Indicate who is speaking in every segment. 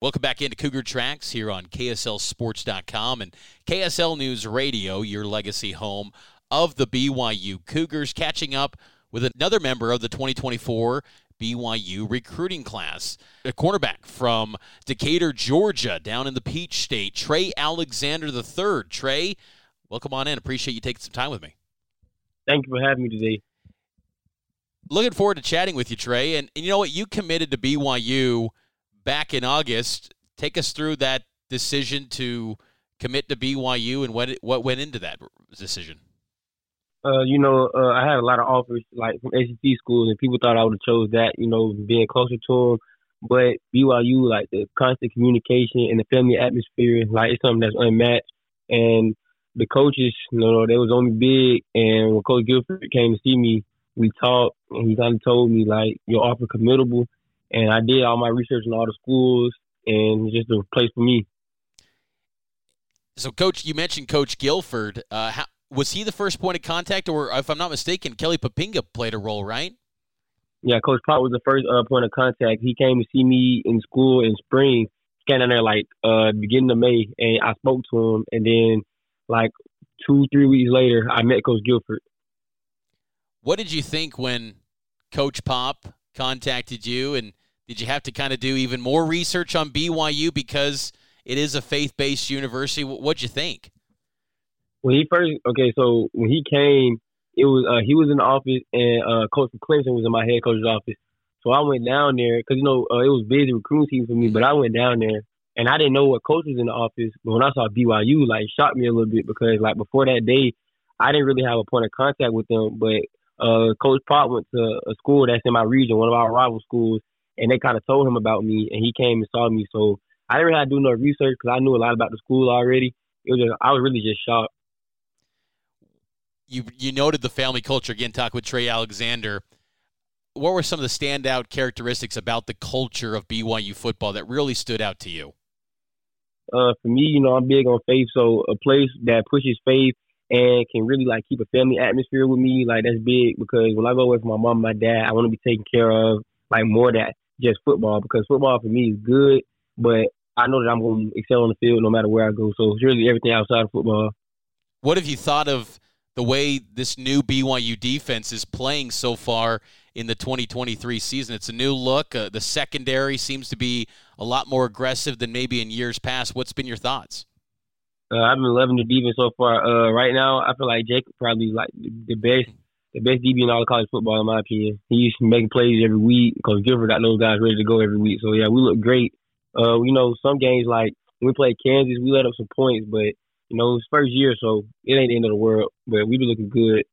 Speaker 1: Welcome back into Cougar Tracks here on KSLSports.com and KSL News Radio, your legacy home of the BYU Cougars, catching up with another member of the 2024 BYU recruiting class. A cornerback from Decatur, Georgia, down in the Peach State, Tre Alexander III. Tre, welcome on in. Appreciate you taking some time with me.
Speaker 2: Thank you for having me today.
Speaker 1: Looking forward to chatting with you, Tre. And, and you know what? You committed to BYU – back in August. Take us through that decision to commit to BYU and what what went into that decision.
Speaker 2: Uh, you know, uh, I had a lot of offers like from SEC schools, and people thought I would have chose that. You know, being closer to them. But BYU, like the constant communication and the family atmosphere, like it's something that's unmatched. And the coaches, you know, they was only big. And when Coach Gilford came to see me, we talked, and he kind of told me like, "Your offer committable." And I did all my research in all the schools, and just a place for me.
Speaker 1: So, Coach, you mentioned Coach Gilford. Uh, how, was he the first point of contact, or if I'm not mistaken, Kelly Poppinga played a role, right?
Speaker 2: Yeah, Coach Pop was the first uh, point of contact. He came to see me in school in spring. Came down there like uh, beginning of May, and I spoke to him. And then, like two, three weeks later, I met Coach Gilford.
Speaker 1: What did you think when Coach Pop contacted you and did you have to kind of do even more research on BYU because it is a faith-based university? What'd you think?
Speaker 2: When he first, okay, so when he came, it was uh, he was in the office and uh, Coach Clemson was in my head coach's office. So I went down there because you know uh, it was busy recruiting season for me, but I went down there and I didn't know what coach was in the office. But when I saw BYU, like shocked me a little bit because like before that day, I didn't really have a point of contact with them. But uh, Coach Pop went to a school that's in my region, one of our rival schools, and they kind of told him about me, and he came and saw me. So I didn't really have to do no research because I knew a lot about the school already. It was just I was really just shocked.
Speaker 1: You you noted the family culture again. Talk with Tre Alexander. What were some of the standout characteristics about the culture of BYU football that really stood out to you?
Speaker 2: Uh, for me, you know, I'm big on faith, so a place that pushes faith and can really like keep a family atmosphere with me, like that's big because when I go from my mom and my dad, I want to be taken care of like more than just football because football for me is good, but I know that I'm going to excel on the field no matter where I go. So it's really everything outside of football.
Speaker 1: What have you thought of the way this new BYU defense is playing so far in the 2023 season? It's a new look. Uh, the secondary seems to be a lot more aggressive than maybe in years past. What's been your thoughts?
Speaker 2: Uh, I've been loving the defense so far. Uh, right now, I feel like Jakob probably like the best the best DB in all of college football, in my opinion. He's making plays every week because Gilford got those guys ready to go every week. So yeah, we look great. Uh, you know, some games like when we played Kansas, we let up some points, but you know, it's first year, so it ain't the end of the world. But we be looking good.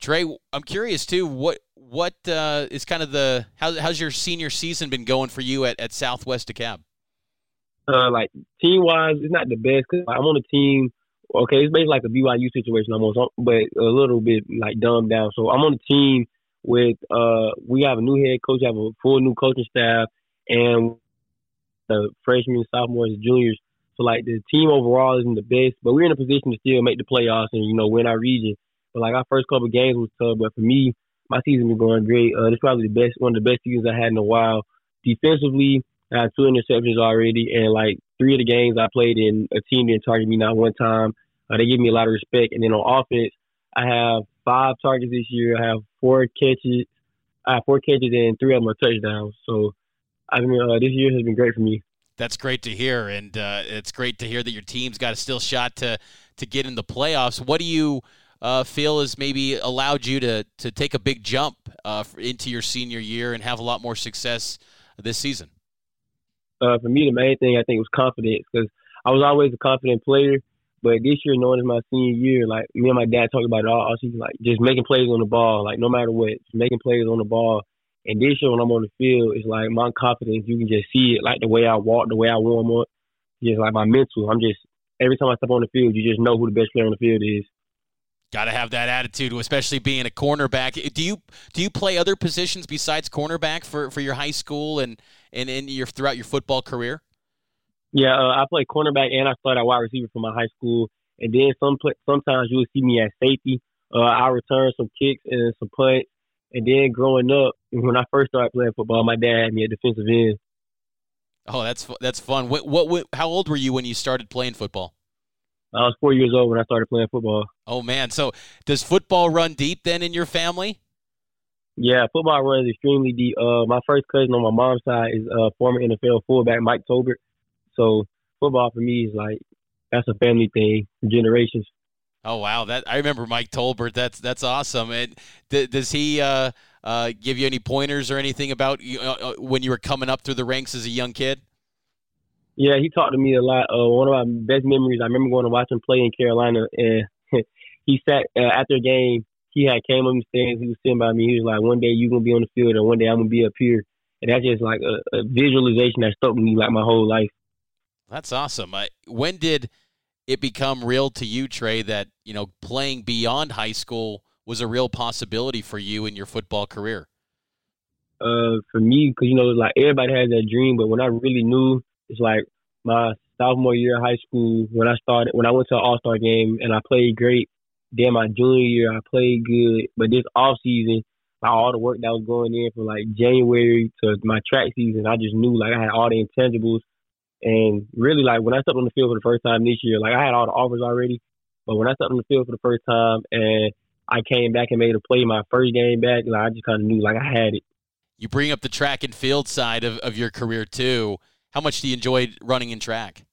Speaker 1: Tre, I'm curious too. What what uh, is kind of the how, how's your senior season been going for you at, at Southwest DeKalb?
Speaker 2: Uh, like team wise, it's not the best because I'm on a team okay, it's basically like a BYU situation almost, but a little bit like dumbed down. So I'm on a team with uh we have a new head coach, have a full new coaching staff, and the freshmen, sophomores, juniors. So like the team overall isn't the best, but we're in a position to still make the playoffs and you know win our region. But like our first couple games was tough, but for me, my season been going great. Uh, it's probably the best, one of the best seasons I had in a while. Defensively, I had two interceptions already, and like three of the games I played in, a team didn't target me not one time. Uh, they give me a lot of respect. And then on offense, I have five targets this year. I have four catches. I have four catches and three of them are touchdowns. So, I mean, uh, this year has been great for me.
Speaker 1: That's great to hear, and uh, it's great to hear that your team's got a still shot to to get in the playoffs. What do you uh, feel has maybe allowed you to to take a big jump uh, into your senior year and have a lot more success this season?
Speaker 2: Uh, for me, the main thing I think was confidence because I was always a confident player, but this year, knowing it's my senior year, like me and my dad talked about it all, all season, like just making plays on the ball, like no matter what, just making plays on the ball. And this year, when I'm on the field, it's like my confidence. You can just see it, like the way I walk, the way I warm up, just like my mental. I'm just every time I step on the field, you just know who the best player on the field is.
Speaker 1: Got to have that attitude, especially being a cornerback. Do you do you play other positions besides cornerback for, for your high school and and in your throughout your football career?
Speaker 2: Yeah, uh, I played cornerback and I started at wide receiver for my high school. And then some sometimes you will see me at safety. Uh, I return some kicks and some punts. And then growing up, when I first started playing football, my dad had me at defensive end.
Speaker 1: Oh, that's that's fun. What, what, what how old were you when you started playing football?
Speaker 2: I was four years old when I started playing football.
Speaker 1: Oh man, so does football run deep then in your family?
Speaker 2: Yeah, football runs extremely deep. Uh, my first cousin on my mom's side is uh, former NFL fullback Mike Tolbert. So football for me is like that's a family thing, generations.
Speaker 1: Oh wow, that I remember Mike Tolbert. That's that's awesome. And th- does he uh, uh, give you any pointers or anything about you, uh, uh, when you were coming up through the ranks as a young kid?
Speaker 2: Yeah, he talked to me a lot. Uh, one of my best memories, I remember going to watch him play in Carolina, and he sat uh, after a game. He had came up the stands. He was sitting by me. He was like, "One day you're gonna be on the field, and one day I'm gonna be up here." And that's just like a, a visualization that stuck with me like my whole life.
Speaker 1: That's awesome. when did it become real to you, Tre, that you know playing beyond high school was a real possibility for you in your football career?
Speaker 2: Uh, for me, because you know, like everybody has that dream, but when I really knew, it's like my sophomore year of high school when I started when I went to an All Star game and I played great. Then my junior year I played good, but this off season, like all the work that was going in from like January to my track season, I just knew like I had all the intangibles and really, like when I stepped on the field for the first time this year, like I had all the offers already, but when I stepped on the field for the first time and I came back and made a play my first game back, like I just kind of knew like I had it.
Speaker 1: You bring up the track and field side of, of your career too. How much do you enjoy running in track?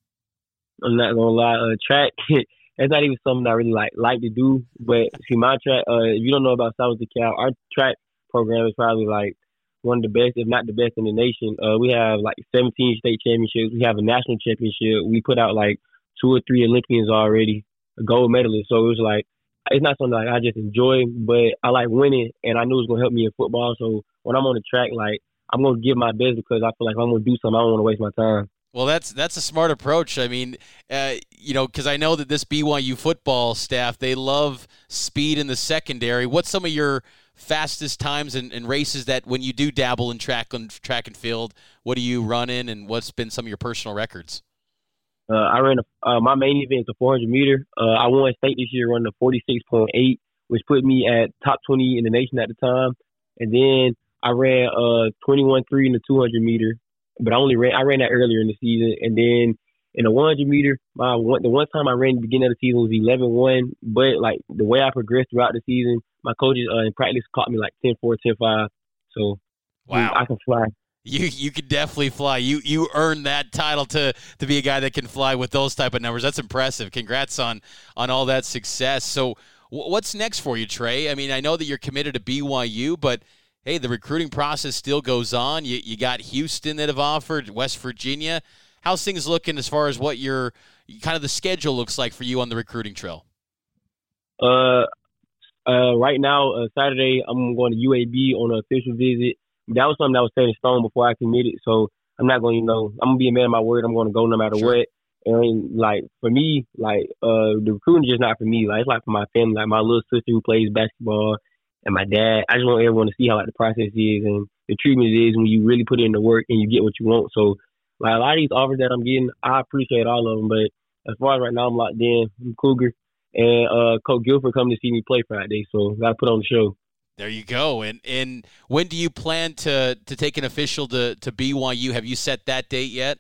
Speaker 2: I'm not gonna lie, uh, track. it's not even something I really like like to do. But see, my track. Uh, if you don't know about South DeKalb, our track program is probably like one of the best, if not the best in the nation. Uh, we have like 17 state championships. We have a national championship. We put out like two or three Olympians already, gold medalist. So it was like, it's not something like I just enjoy, but I like winning, and I knew it was gonna help me in football. So when I'm on the track, like I'm gonna give my best because I feel like I'm gonna do something. I don't want to waste my time.
Speaker 1: Well, that's that's a smart approach. I mean, uh, you know, because I know that this BYU football staff they love speed in the secondary. What's some of your fastest times and, and, races that when you do dabble in track and track and field, what do you run in, and what's been some of your personal records?
Speaker 2: Uh, I ran a, uh, my main event the 400 meter. Uh, I won state this year running a 46.8, which put me at top 20 in the nation at the time. And then I ran uh 21.3 in the 200 meter, but I only ran I ran that earlier in the season. And then in the 100 meter, my one, the one time I ran the beginning of the season was 11-1. But like the way I progressed throughout the season, my coaches uh, in practice caught me like 10-4, 10-5. So
Speaker 1: wow,
Speaker 2: I can fly.
Speaker 1: You you could definitely fly. You you earned that title to to be a guy that can fly with those type of numbers. That's impressive. Congrats on on all that success. So what's next for you, Tre? I mean, I know that you're committed to BYU, but hey, the recruiting process still goes on. You you got Houston that have offered, West Virginia how's things looking as far as what your kind of the schedule looks like for you on the recruiting trail?
Speaker 2: Uh, uh, right now, uh, Saturday, I'm going to UAB on an official visit. That was something that was set in stone before I committed, so I'm not going to, you know, I'm gonna be a man of my word. I'm going to go no matter sure. what. And like for me, like uh, the recruiting is just not for me. Like it's like for my family, like my little sister who plays basketball, and my dad. I just want everyone to see how like the process is and the treatment is when you really put in the work and you get what you want. So like a lot of these offers that I'm getting, I appreciate all of them. But as far as right now, I'm locked in. I'm Cougar, and uh, Coach Gilford coming to see me play Friday, so got to put on the show.
Speaker 1: There you go. And and when do you plan to to take an official to to BYU? Have you set that date yet?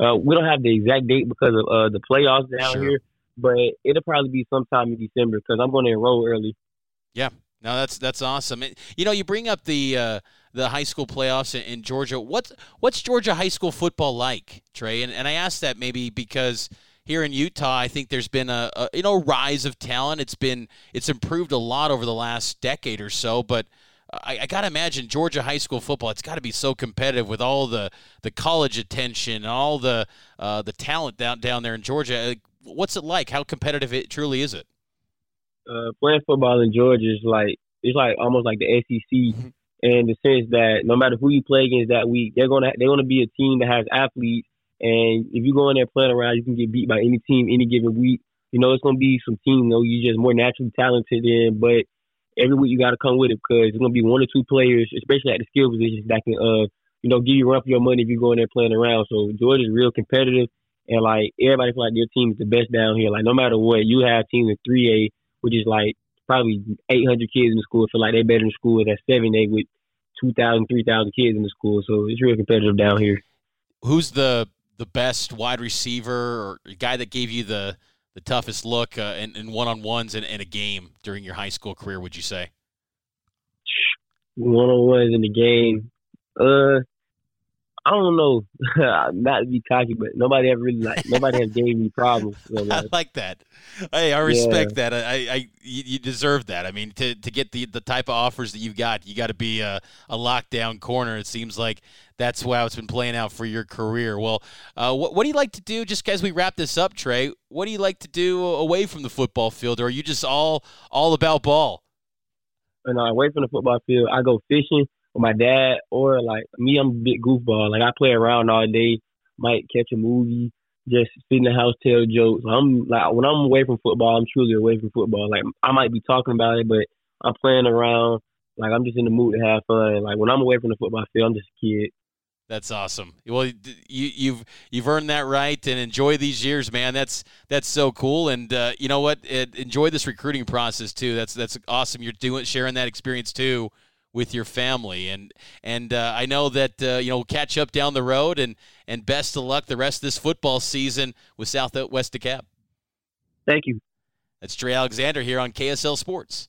Speaker 2: Uh, we don't have the exact date because of uh, the playoffs down sure. here, but it'll probably be sometime in December because I'm going to enroll early.
Speaker 1: Yeah, no, that's that's awesome. You know, you bring up the uh, the high school playoffs in, in, Georgia. What's what's Georgia high school football like, Tre? And and I ask that maybe because here in Utah, I think there's been a, a you know rise of talent. It's been it's improved a lot over the last decade or so, but. I, I got to imagine Georgia high school football. It's got to be so competitive with all the, the college attention and all the uh, the talent down down there in Georgia. What's it like? How competitive it truly is it?
Speaker 2: Uh, playing football in Georgia is like it's like almost like the SEC mm-hmm. in the sense that no matter who you play against that week, they're gonna they're gonna be a team that has athletes, and if you go in there playing around, you can get beat by any team any given week. You know, it's gonna be some team, you know, you're just more naturally talented in, but every week you got to come with it because it's gonna be one or two players, especially at the skill positions, that can uh you know give you run for your money if you go in there playing around. So Georgia's real competitive, and like everybody feel like their team is the best down here. Like no matter what, you have teams in three A which is like probably 800 kids in the school feel like they're better in school than seven they with 2,000, 3,000 kids in the school. So it's real competitive down here.
Speaker 1: who's the the best wide receiver or guy that gave you the the toughest look uh, in, in one-on-ones in, in a game during your high school career? Would you say?
Speaker 2: One-on-ones in the game. Uh, I don't know, not to be cocky, but nobody ever really like nobody has gave me problems. So,
Speaker 1: I like that. Hey, I respect yeah. that. I, I, you deserve that. I mean, to, to get the, the type of offers that you've got, you got to be a, a lockdown corner. It seems like that's how it's been playing out for your career. Well, uh, what, what do you like to do? Just as we wrap this up, Tre, what do you like to do away from the football field, or are you just all all about ball?
Speaker 2: And uh, away from the football field, I go fishing with my dad, or like me, I'm a big goofball. Like I play around all day, might catch a movie, just sit in the house, tell jokes. I'm like when I'm away from football, I'm truly away from football. Like I might be talking about it, but I'm playing around. Like I'm just in the mood to have fun. Like when I'm away from the football field, I'm just a kid.
Speaker 1: That's awesome. Well, you, you've you've earned that right, and enjoy these years, man. That's that's so cool. And uh, you know what? It, enjoy this recruiting process too. That's that's awesome. You're doing sharing that experience too with your family. And and uh, I know that uh, you know we'll catch up down the road. And and best of luck the rest of this football season with Southwest DeKalb.
Speaker 2: Thank you.
Speaker 1: That's Tre Alexander here on KSL Sports.